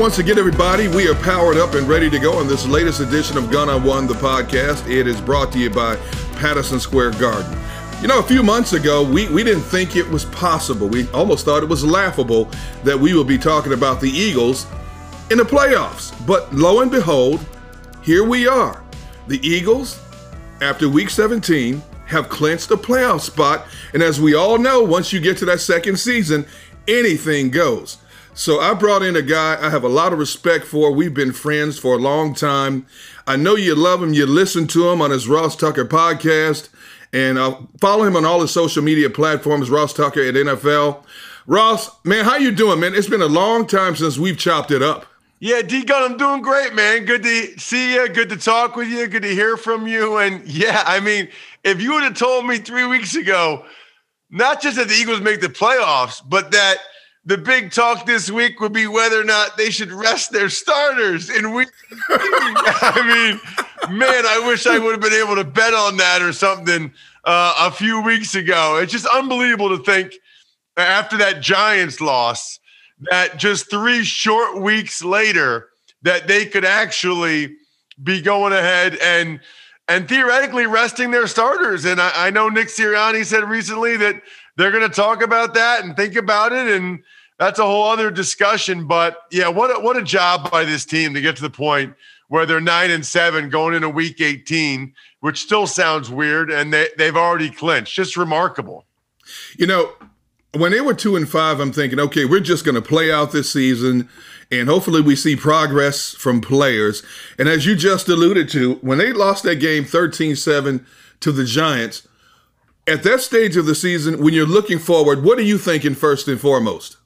once again, everybody, we are powered up and ready to go on this latest edition of Gun on One, the podcast. It is brought to you by Patterson Square Garden. You know, a few months ago, we, we didn't think it was possible. We almost thought it was laughable that we would be talking about the Eagles in the playoffs. But lo and behold, here we are. The Eagles, after week 17, have clinched a playoff spot. And as we all know, once you get to that second season, anything goes. So I brought in a guy I have a lot of respect for. We've been friends for a long time. I know you love him. You listen to him on his Ross Tucker podcast, and uh, follow him on all his social media platforms. Ross Tucker at NFL. Ross, man, how you doing, man? It's been a long time since we've chopped it up. Yeah, D Gun, I'm doing great, man. Good to see you. Good to talk with you. Good to hear from you. And yeah, I mean, if you would have told me three weeks ago, not just that the Eagles make the playoffs, but that the big talk this week would be whether or not they should rest their starters in week. I mean, man, I wish I would have been able to bet on that or something uh, a few weeks ago. It's just unbelievable to think after that Giants loss that just three short weeks later that they could actually be going ahead and and theoretically resting their starters. And I, I know Nick Sirianni said recently that they're going to talk about that and think about it and that's a whole other discussion. But yeah what a, what a job by this team to get to the point where they're 9 and 7 going into week 18 which still sounds weird and they, they've already clinched. Just remarkable. You know when they were 2 and 5 I'm thinking okay we're just going to play out this season and hopefully we see progress from players. And as you just alluded to when they lost that game 13-7 to the Giants at that stage of the season, when you're looking forward, what are you thinking first and foremost?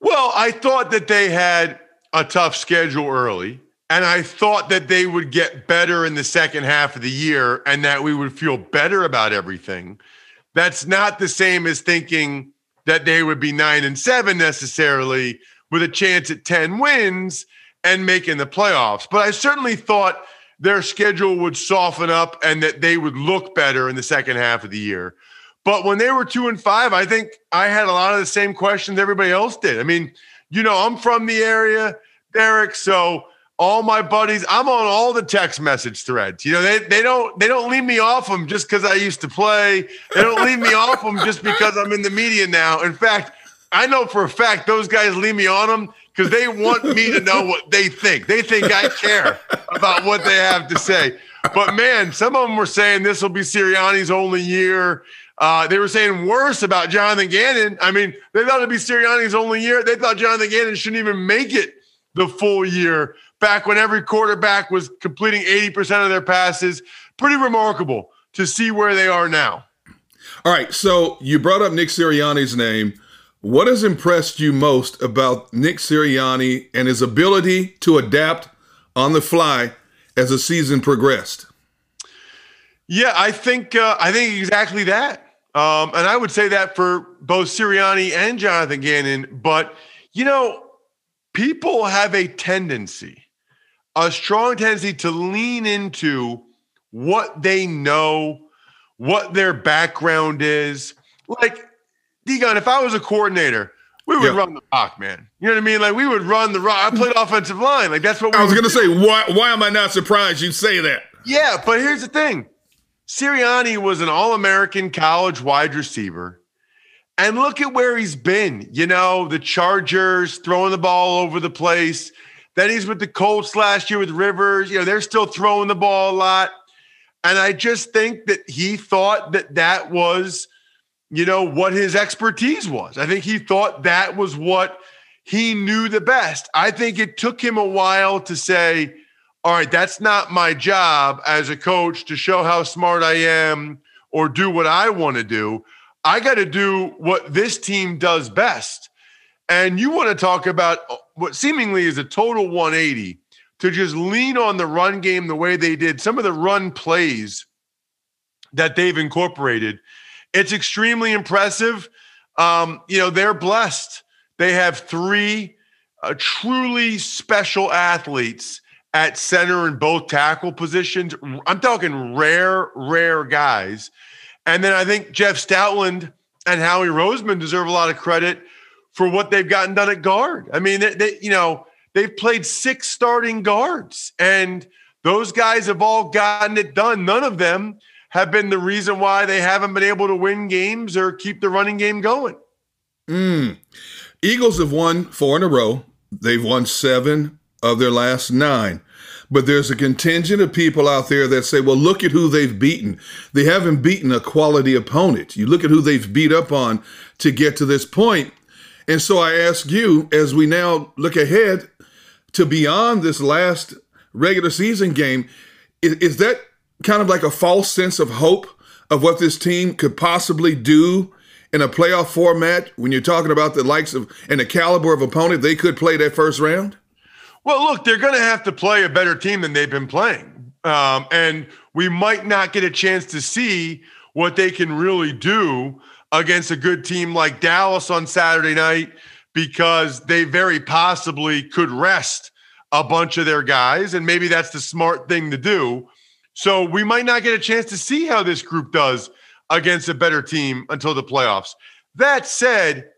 Well, I thought that they had a tough schedule early, and I thought that they would get better in the second half of the year and that we would feel better about everything. That's not the same as thinking that they would be nine and seven necessarily with a chance at 10 wins and making the playoffs. But I certainly thought their schedule would soften up and that they would look better in the second half of the year. But when they were two and five, I think I had a lot of the same questions everybody else did. I mean, you know, I'm from the area, Derek, so all my buddies, I'm on all the text message threads. You know, they, they don't they don't leave me off them just because I used to play. They don't leave me off them just because I'm in the media now. In fact, I know for a fact those guys leave me on them because they want me to know what they think. They think I care about what they have to say. But man, some of them were saying this will be Sirianni's only year. Uh, they were saying worse about Jonathan Gannon. I mean, they thought it'd be Sirianni's only year. They thought Jonathan Gannon shouldn't even make it the full year back when every quarterback was completing 80% of their passes. Pretty remarkable to see where they are now. All right. So you brought up Nick Sirianni's name. What has impressed you most about Nick Sirianni and his ability to adapt on the fly as the season progressed? Yeah, I think uh, I think exactly that. Um, and I would say that for both Sirianni and Jonathan Gannon. But you know, people have a tendency, a strong tendency to lean into what they know, what their background is. Like D Gun, if I was a coordinator, we would yeah. run the rock, man. You know what I mean? Like we would run the rock. I played offensive line. Like that's what I was going to say. Why? Why am I not surprised you say that? Yeah, but here's the thing: Sirianni was an All-American college wide receiver, and look at where he's been. You know, the Chargers throwing the ball over the place. Then he's with the Colts last year with Rivers. You know, they're still throwing the ball a lot, and I just think that he thought that that was you know, what his expertise was. I think he thought that was what he knew the best. I think it took him a while to say, all right, that's not my job as a coach to show how smart I am or do what I want to do. I got to do what this team does best. And you want to talk about uh, what seemingly is a total 180 to just lean on the run game the way they did, some of the run plays that they've incorporated it's extremely impressive. Um, you know, they're blessed. They have three uh, truly special athletes at center and both tackle positions. I'm talking rare, rare guys. And then I think Jeff Stoutland and Howie Roseman deserve a lot of credit for what they've gotten done at guard. I mean, they, they, you know, they've played six starting guards, and those guys have all gotten it done. None of them have been the reason why they haven't been able to win games or keep the running game going. Mm. Eagles have won four in a row. They've won seven of their last nine. But there's a contingent of people out there that say, well, look at who they've beaten. They haven't beaten a quality opponent. You look at who they've beat up on to get to this point. And so I ask you, as we now look ahead to beyond this last regular season game, is, is that kind of like a false sense of hope of what this team could possibly do in a playoff format when you're talking about the likes of and the caliber of opponent they could play that first round? Well, look, they're going to have to play a better team than they've been playing. Um, and we might not get a chance to see what they can really do against a good team like Dallas on Saturday night because they very possibly could rest a bunch of their guys. And maybe that's the smart thing to do. So we might not get a chance to see how this group does against a better team until the playoffs. That said,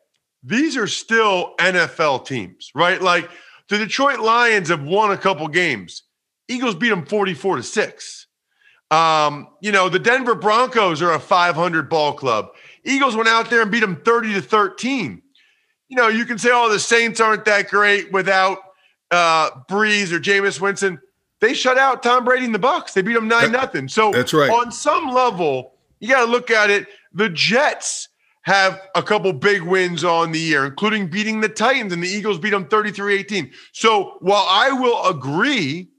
these are still NFL teams, right? Like the Detroit Lions have won a couple games. Eagles beat them 44 to 6. Um, you know, the Denver Broncos are a 500 ball club. Eagles went out there and beat them 30 to 13. You know, you can say, oh, the Saints aren't that great without uh, Brees or Jameis Winston they shut out Tom Brady and the Bucs. They beat them nine nothing. So that's right. On some level, you got to look at it. The Jets have a couple big wins on the year, including beating the Titans, and the Eagles beat them 33-18. So while I will agree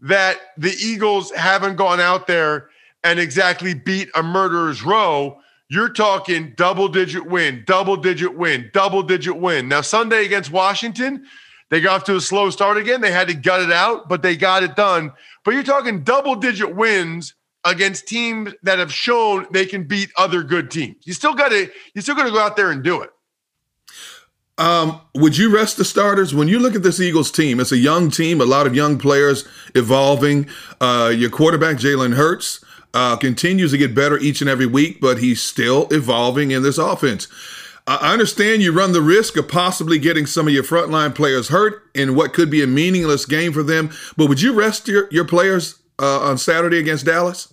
that the Eagles haven't gone out there and exactly beat a murderer's row, you're talking double digit win, double digit win, double digit win. Now, Sunday against Washington, they got off to a slow start again. They had to gut it out, but they got it done. But you're talking double digit wins against teams that have shown they can beat other good teams. You still got to you still got to go out there and do it. Um, would you rest the starters when you look at this Eagles team? It's a young team, a lot of young players evolving. Uh, your quarterback Jalen Hurts uh, continues to get better each and every week, but he's still evolving in this offense. I understand you run the risk of possibly getting some of your frontline players hurt in what could be a meaningless game for them. But would you rest your, your players uh, on Saturday against Dallas?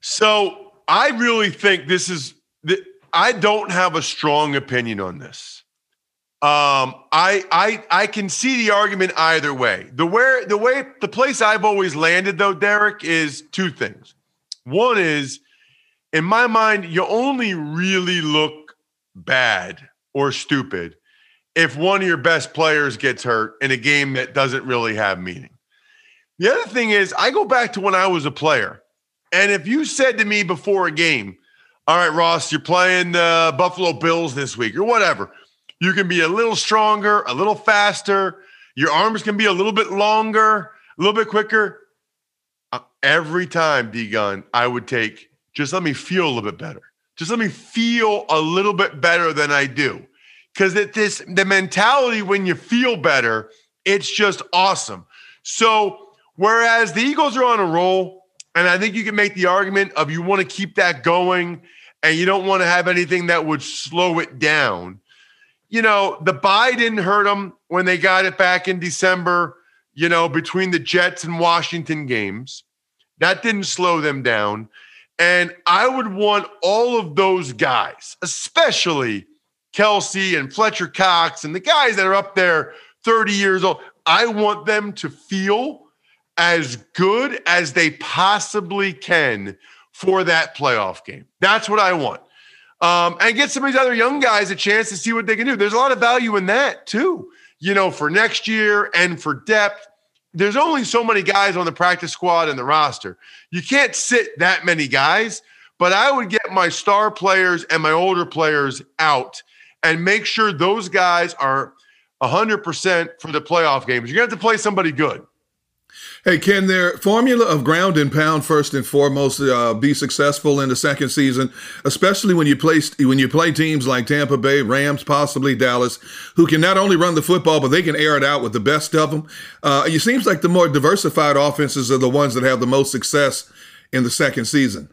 So I really think this is, I don't have a strong opinion on this. Um, I I I can see the argument either way. The where the way the place I've always landed though, Derek, is two things. One is, in my mind, you only really look bad or stupid if one of your best players gets hurt in a game that doesn't really have meaning. The other thing is, I go back to when I was a player. And if you said to me before a game, all right, Ross, you're playing the Buffalo Bills this week or whatever, you can be a little stronger, a little faster, your arms can be a little bit longer, a little bit quicker. Uh, every time, D Gun, I would take just let me feel a little bit better. Just let me feel a little bit better than I do. Because that this the mentality when you feel better, it's just awesome. So whereas the Eagles are on a roll, and I think you can make the argument of you want to keep that going and you don't want to have anything that would slow it down. You know, the bye didn't hurt them when they got it back in December, you know, between the Jets and Washington games. That didn't slow them down. And I would want all of those guys, especially Kelce and Fletcher Cox and the guys that are up there 30 years old, I want them to feel as good as they possibly can for that playoff game. That's what I want. Um, and get some of these other young guys a chance to see what they can do. There's a lot of value in that too, you know, for next year and for depth. There's only so many guys on the practice squad and the roster. You can't sit that many guys, but I would get my star players and my older players out and make sure those guys are 100% for the playoff games. You're going to have to play somebody good. Hey, can their formula of ground and pound first and foremost uh, be successful in the second season, especially when you play when you play teams like Tampa Bay, Rams, possibly Dallas, who can not only run the football but they can air it out with the best of them? Uh, it seems like the more diversified offenses are the ones that have the most success in the second season.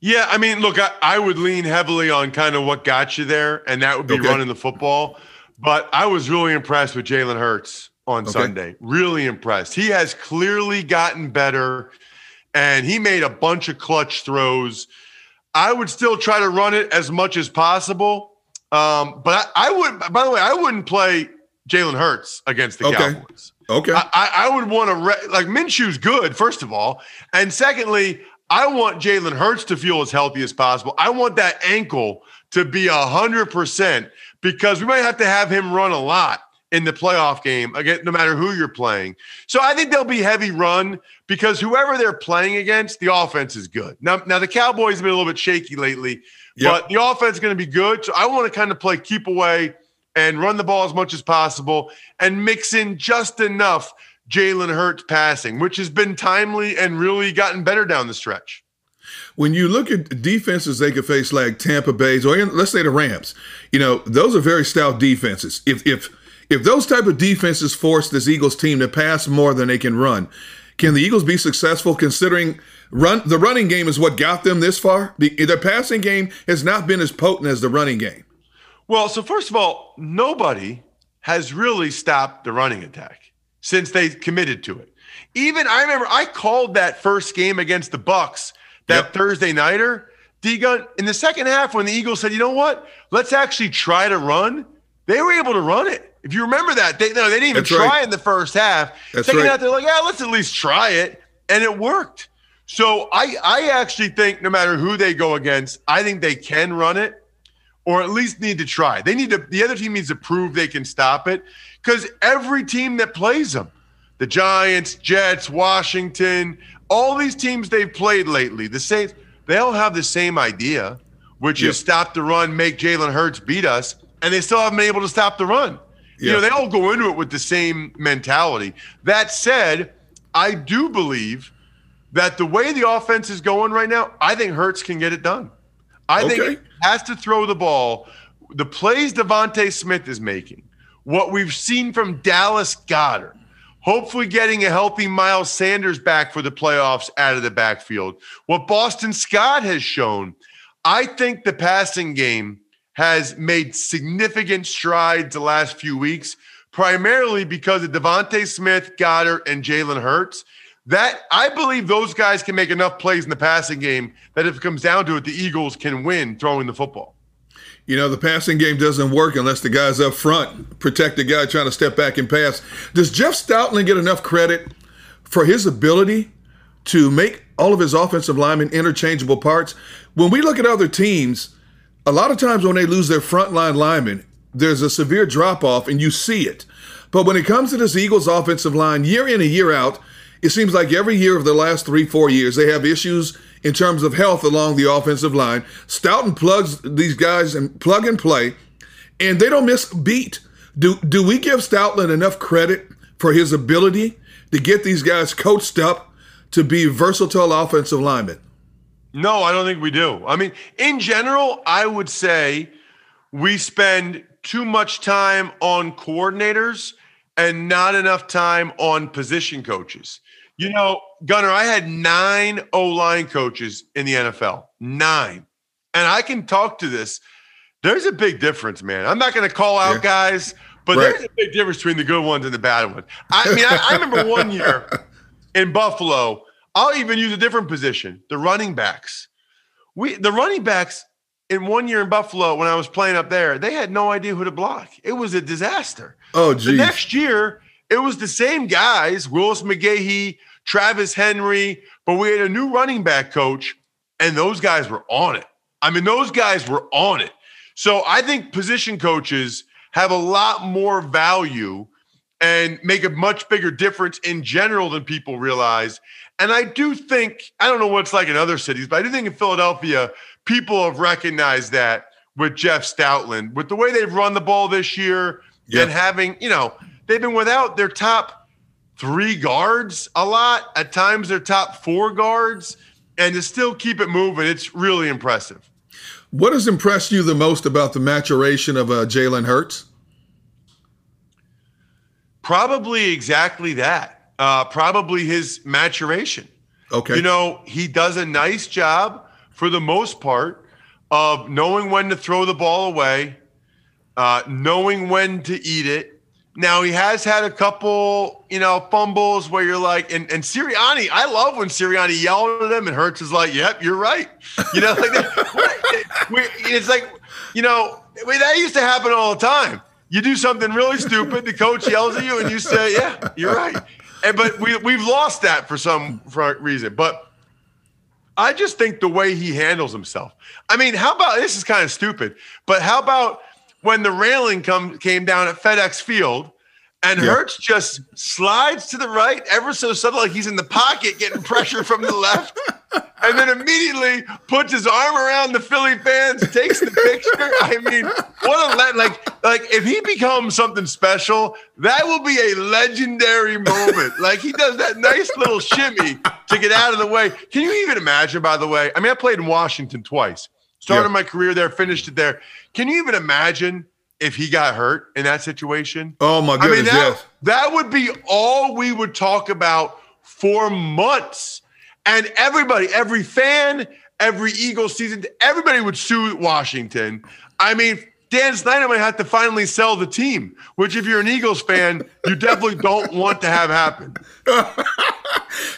Yeah, I mean, look, I, I would lean heavily on kind of what got you there, and that would be okay. running the football. But I was really impressed with Jalen Hurts on okay. Sunday. Really impressed. He has clearly gotten better and he made a bunch of clutch throws. I would still try to run it as much as possible. Um, but I, I, would, by the way, I wouldn't play Jalen Hurts against the okay. Cowboys. Okay. I, I would want to, re- like, Minshew's good, first of all. And secondly, I want Jalen Hurts to feel as healthy as possible. I want that ankle to be 100% because we might have to have him run a lot in the playoff game again, no matter who you're playing. So I think they'll be heavy run because whoever they're playing against, the offense is good. Now, now the Cowboys have been a little bit shaky lately, yep. but the offense is going to be good. So I want to kind of play keep away and run the ball as much as possible and mix in just enough Jalen Hurts passing, which has been timely and really gotten better down the stretch. When you look at defenses they could face like Tampa Bay's or let's say the Rams, you know, those are very stout defenses. If if if those type of defenses force this Eagles team to pass more than they can run, can the Eagles be successful considering run the running game is what got them this far? The, the passing game has not been as potent as the running game. Well, so first of all, nobody has really stopped the running attack since they committed to it. Even I remember I called that first game against the Bucs, that yep. Thursday nighter. D gun in the second half when the Eagles said, "You know what? Let's actually try to run." They were able to run it. If you remember that, they no, they didn't even That's try right. in the first half. That's Second right. half, they're like, yeah, let's at least try it, and it worked. So I I actually think no matter who they go against, I think they can run it, or at least need to try. They need to. The other team needs to prove they can stop it, because every team that plays them, the Giants, Jets, Washington, all these teams they've played lately, the Saints, they all have the same idea, which yep. is stop the run, make Jalen Hurts beat us, and they still haven't been able to stop the run. You know, they all go into it with the same mentality. That said, I do believe that the way the offense is going right now, I think Hurts can get it done. I okay. think has to throw the ball. The plays DeVonta Smith is making, what we've seen from Dallas Goedert, hopefully getting a healthy Miles Sanders back for the playoffs out of the backfield, what Boston Scott has shown. I think the passing game has made significant strides the last few weeks, primarily because of DeVonta Smith, Goedert, and Jalen Hurts. That I believe those guys can make enough plays in the passing game that if it comes down to it, the Eagles can win throwing the football. You know, the passing game doesn't work unless the guys up front protect the guy trying to step back and pass. Does Jeff Stoutland get enough credit for his ability to make all of his offensive linemen interchangeable parts? When we look at other teams, a lot of times when they lose their frontline linemen, there's a severe drop off and you see it. But when it comes to this Eagles offensive line, year in and year out, it seems like every year of the last three, four years, they have issues in terms of health along the offensive line. Stoutland plugs these guys and plug and play, and they don't miss a beat. Do do we give Stoutland enough credit for his ability to get these guys coached up to be versatile offensive linemen? No, I don't think we do. I mean, in general, I would say we spend too much time on coordinators and not enough time on position coaches. You know, Gunner, I had nine O line coaches in the NFL, nine. And I can talk to this. There's a big difference, man. I'm not going to call out yeah. guys, but right. there's a big difference between the good ones and the bad ones. I mean, I, I remember one year in Buffalo, I'll even use a different position the running backs. We, the running backs in one year in Buffalo when I was playing up there, they had no idea who to block. It was a disaster. Oh, geez. The next year, it was the same guys, Willis McGahee, Travis Henry, but we had a new running back coach, and those guys were on it. I mean, those guys were on it. So I think position coaches have a lot more value and make a much bigger difference in general than people realize. And I do think, I don't know what it's like in other cities, but I do think in Philadelphia, people have recognized that with Jeff Stoutland, with the way they've run the ball this year yep. and having, you know, they've been without their top three guards a lot, at times their top four guards, and to still keep it moving, it's really impressive. What has impressed you the most about the maturation of uh, Jalen Hurts? Probably exactly that. Uh, probably his maturation. Okay. You know, he does a nice job for the most part of knowing when to throw the ball away, uh, knowing when to eat it, now he has had a couple, you know, fumbles where you're like, and, and Sirianni, I love when Sirianni yelled at him and Hurts is like, "Yep, you're right." You know, like it's like, you know, that used to happen all the time. You do something really stupid, the coach yells at you, and you say, "Yeah, you're right." And but we we've lost that for some reason. But I just think the way he handles himself. I mean, how about this is kind of stupid, but how about when the railing come came down at FedEx Field, and yeah. Hurts just slides to the right ever so subtle, like he's in the pocket getting pressure from the left, and then immediately puts his arm around the Philly fans, takes the picture. I mean, what a le- like like if he becomes something special, that will be a legendary moment. Like he does that nice little shimmy to get out of the way. Can you even imagine? By the way, I mean I played in Washington twice. Started yeah. my career there, finished it there. Can you even imagine if he got hurt in that situation? Oh my goodness! I mean, that, yes. that would be all we would talk about for months, and everybody, every fan, every Eagles season, everybody would sue Washington. I mean, Dan Snyder might have to finally sell the team, which, if you're an Eagles fan, you definitely don't want to have happen.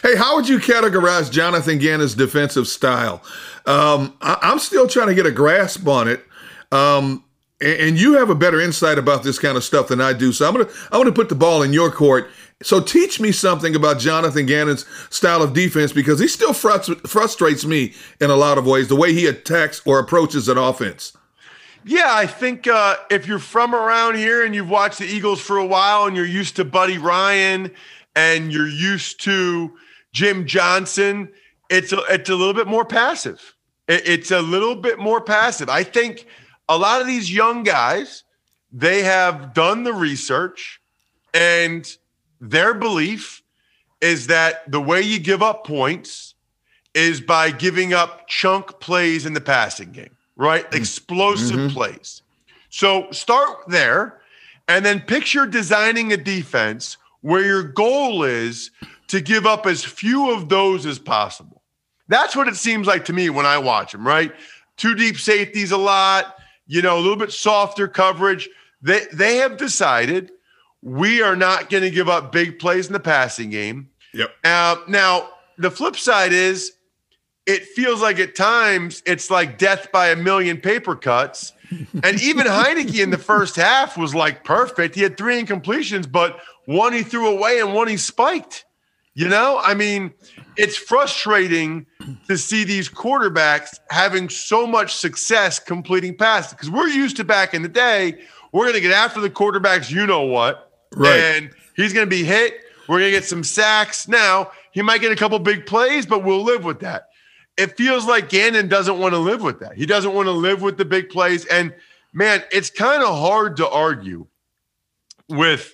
hey, how would you categorize Jonathan Gannon's defensive style? Um, I, am still trying to get a grasp on it. Um, and, you have a better insight about this kind of stuff than I do. So I'm gonna I'm gonna put the ball in your court. So teach me something about Jonathan Gannon's style of defense because he still frust- frustrates me in a lot of ways. The way he attacks or approaches an offense. Yeah, I think uh, if you're from around here and you've watched the Eagles for a while and you're used to Buddy Ryan and you're used to Jim Johnson, it's a, it's a little bit more passive. It, it's a little bit more passive. I think a lot of these young guys, they have done the research and their belief is that the way you give up points is by giving up chunk plays in the passing game, right? Mm-hmm. Explosive mm-hmm. plays. So start there and then picture designing a defense where your goal is to give up as few of those as possible. That's what it seems like to me when I watch them, right? Two deep safeties a lot, you know, a little bit softer coverage. They they have decided we are not going to give up big plays in the passing game. Yep. Uh, now the flip side is it feels like at times it's like death by a million paper cuts. and even Heinicke in the first half was like perfect. He had three incompletions, but one he threw away and one he spiked. You know, I mean, it's frustrating to see these quarterbacks having so much success completing passes because we're used to back in the day, we're going to get after the quarterbacks, you know what, right. and he's going to be hit. We're going to get some sacks. Now, he might get a couple big plays, but we'll live with that. It feels like Gannon doesn't want to live with that. He doesn't want to live with the big plays. And man, it's kind of hard to argue with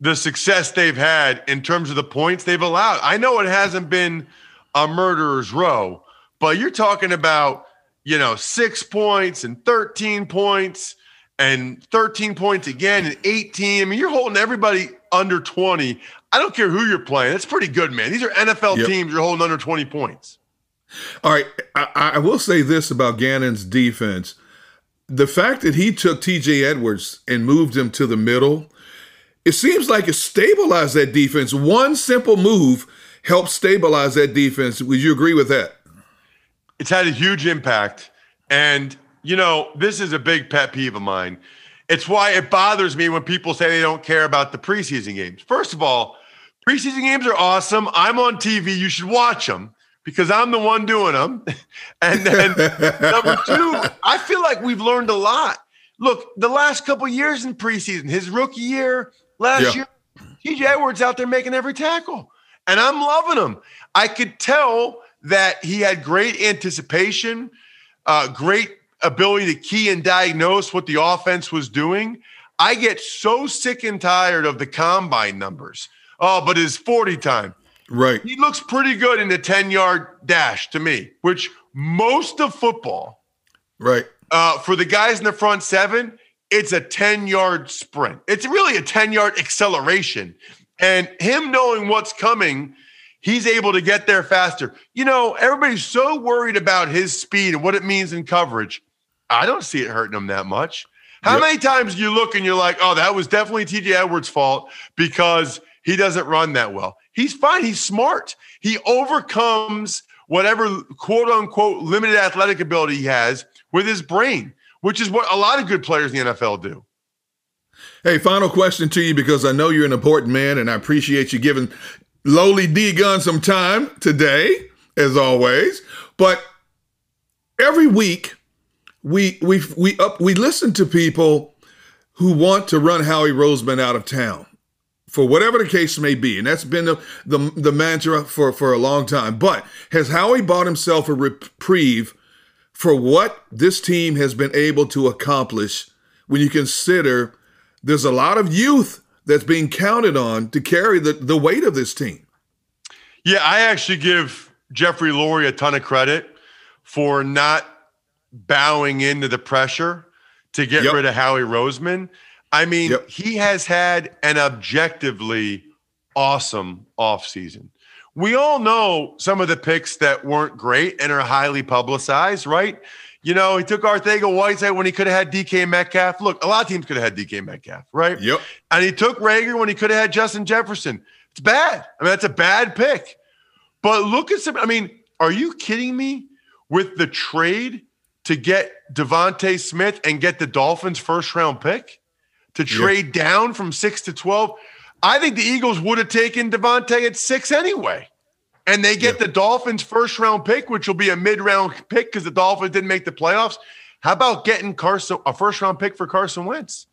the success they've had in terms of the points they've allowed. I know it hasn't been a murderer's row, but you're talking about, you know, six points and 13 points and 13 points again and 18. I mean, you're holding everybody under 20. I don't care who you're playing. That's pretty good, man. These are NFL Yep. teams you're holding under 20 points. All right, I, I will say this about Gannon's defense: the fact that he took T.J. Edwards and moved him to the middle, it seems like it stabilized that defense. One simple move helped stabilize that defense. Would you agree with that? it's had a huge impact. And, you know, this is a big pet peeve of mine. It's why it bothers me when people say they don't care about the preseason games. First of all, preseason games are awesome. I'm on TV. You should watch them because I'm the one doing them. And then number two, I feel like we've learned a lot. Look, the last couple years in preseason, his rookie year, last Yeah. year, TJ Edwards out there making every tackle. And I'm loving him. I could tell that he had great anticipation, uh, great ability to key and diagnose what the offense was doing. I get so sick and tired of the combine numbers. Oh, but his 40 time. Right. He looks pretty good in the 10 yard dash to me, which most of football, Right. uh, for the guys in the front seven, it's a 10 yard sprint. It's really a 10 yard acceleration. And him knowing what's coming, he's able to get there faster. You know, everybody's so worried about his speed and what it means in coverage. I don't see it hurting him that much. How Yep. many times do you look and you're like, oh, that was definitely TJ Edwards' fault because he doesn't run that well? He's fine. He's smart. He overcomes whatever quote unquote limited athletic ability he has with his brain, which is what a lot of good players in the NFL do. Hey, final question to you because I know you're an important man and I appreciate you giving lowly D Gun some time today, as always. But every week we we we up we listen to people who want to run Howie Roseman out of town for whatever the case may be, and that's been the the, the mantra for for a long time. But has Howie bought himself a reprieve for what this team has been able to accomplish when you consider there's a lot of youth that's being counted on to carry the, the weight of this team. Yeah, I actually give Jeffrey Lurie a ton of credit for not bowing into the pressure to get Yep. rid of Howie Roseman. I mean, Yep. he has had an objectively awesome offseason. We all know some of the picks that weren't great and are highly publicized, right? You know, he took Arcega-Whiteside when he could have had DK Metcalf. Look, a lot of teams could have had DK Metcalf, right? Yep. And he took Reagor when he could have had Justin Jefferson. It's bad. I mean, that's a bad pick. But look at some. I mean, are you kidding me? With the trade to get DeVonta Smith and get the Dolphins' first round pick to trade down from six to twelve, I think the Eagles would have taken DeVonta at six anyway. And they get the Dolphins' first round pick, which will be a mid round pick because the Dolphins didn't make the playoffs. How about getting Carson a first round pick for Carson Wentz,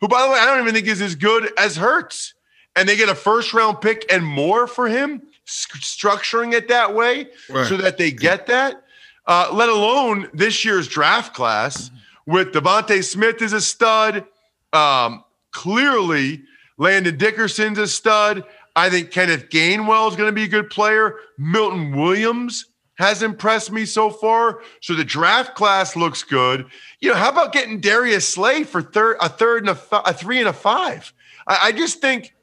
who, by the way, I don't even think is as good as Hurts, and they get a first round pick and more for him, s- structuring it that way Right. so that they get that. Uh, let alone this year's draft class with DeVonta Smith is a stud. Um, clearly, Landon Dickerson's a stud. I think Kenneth Gainwell is going to be a good player. Milton Williams has impressed me so far. So the draft class looks good. You know, how about getting Darius Slay for third, a third and a, fi- a three and a five? I, I just think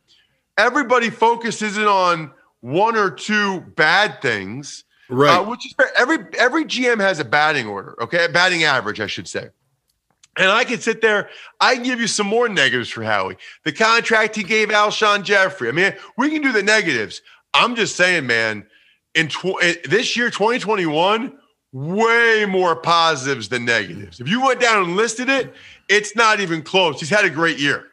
everybody focuses in on one or two bad things, Right. uh, which is fair. Every every GM has a batting order, okay, a batting average, I should say. And I can sit there, I can give you some more negatives for Howie. The contract he gave Alshon Jeffery. I mean, we can do the negatives. I'm just saying, man, in tw- eh, this year, 2021, way more positives than negatives. If you went down and listed it, it's not even close. He's had a great year.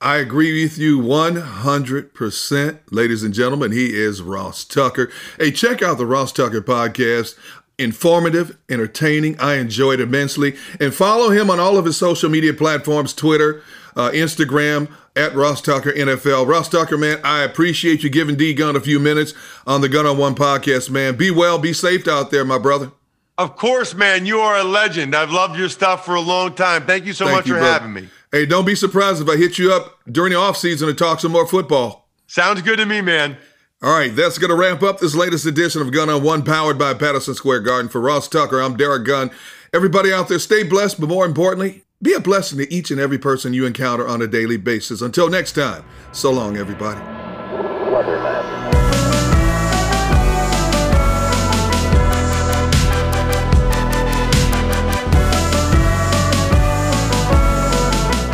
I agree with you 100%. Ladies and gentlemen, he is Ross Tucker. Hey, check out the Ross Tucker podcast. Informative, entertaining. I enjoyed immensely. And follow him on all of his social media platforms Twitter, uh, Instagram, at Ross Tucker NFL. Ross Tucker, man, I appreciate you giving D Gun a few minutes on the Gun on One podcast, man. Be well, be safe out there, my brother. Of course, man, you are a legend. I've loved your stuff for a long time. Thank you so Thank much you, for brother. having me. Hey, don't be surprised if I hit you up during the offseason to talk some more football. Sounds good to me, man. All right, that's going to wrap up this latest edition of Gun on One, powered by Patterson Square Garden. For Ross Tucker, I'm Derek Gunn. Everybody out there, stay blessed, but more importantly, be a blessing to each and every person you encounter on a daily basis. Until next time, so long, everybody.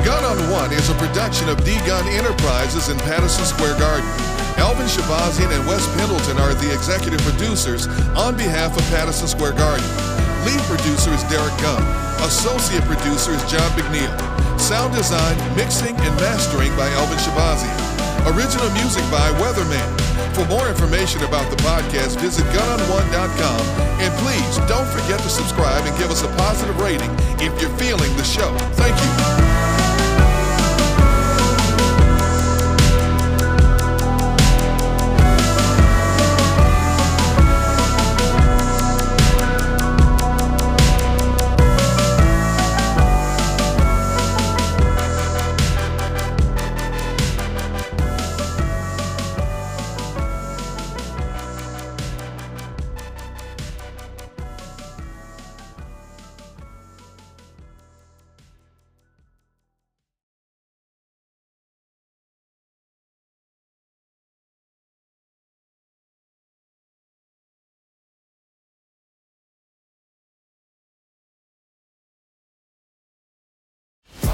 Gun on One is a production of D Gun Enterprises in Patterson Square Garden. Alvin Shabazian and Wes Pendleton are the executive producers on behalf of Patterson Square Garden. Lead producer is Derek Gunn. Associate producer is John McNeil. Sound design, mixing, and mastering by Alvin Shabazian. Original music by Weatherman. For more information about the podcast, visit gunonone.com. And please don't forget to subscribe and give us a positive rating if you're feeling the show. Thank you.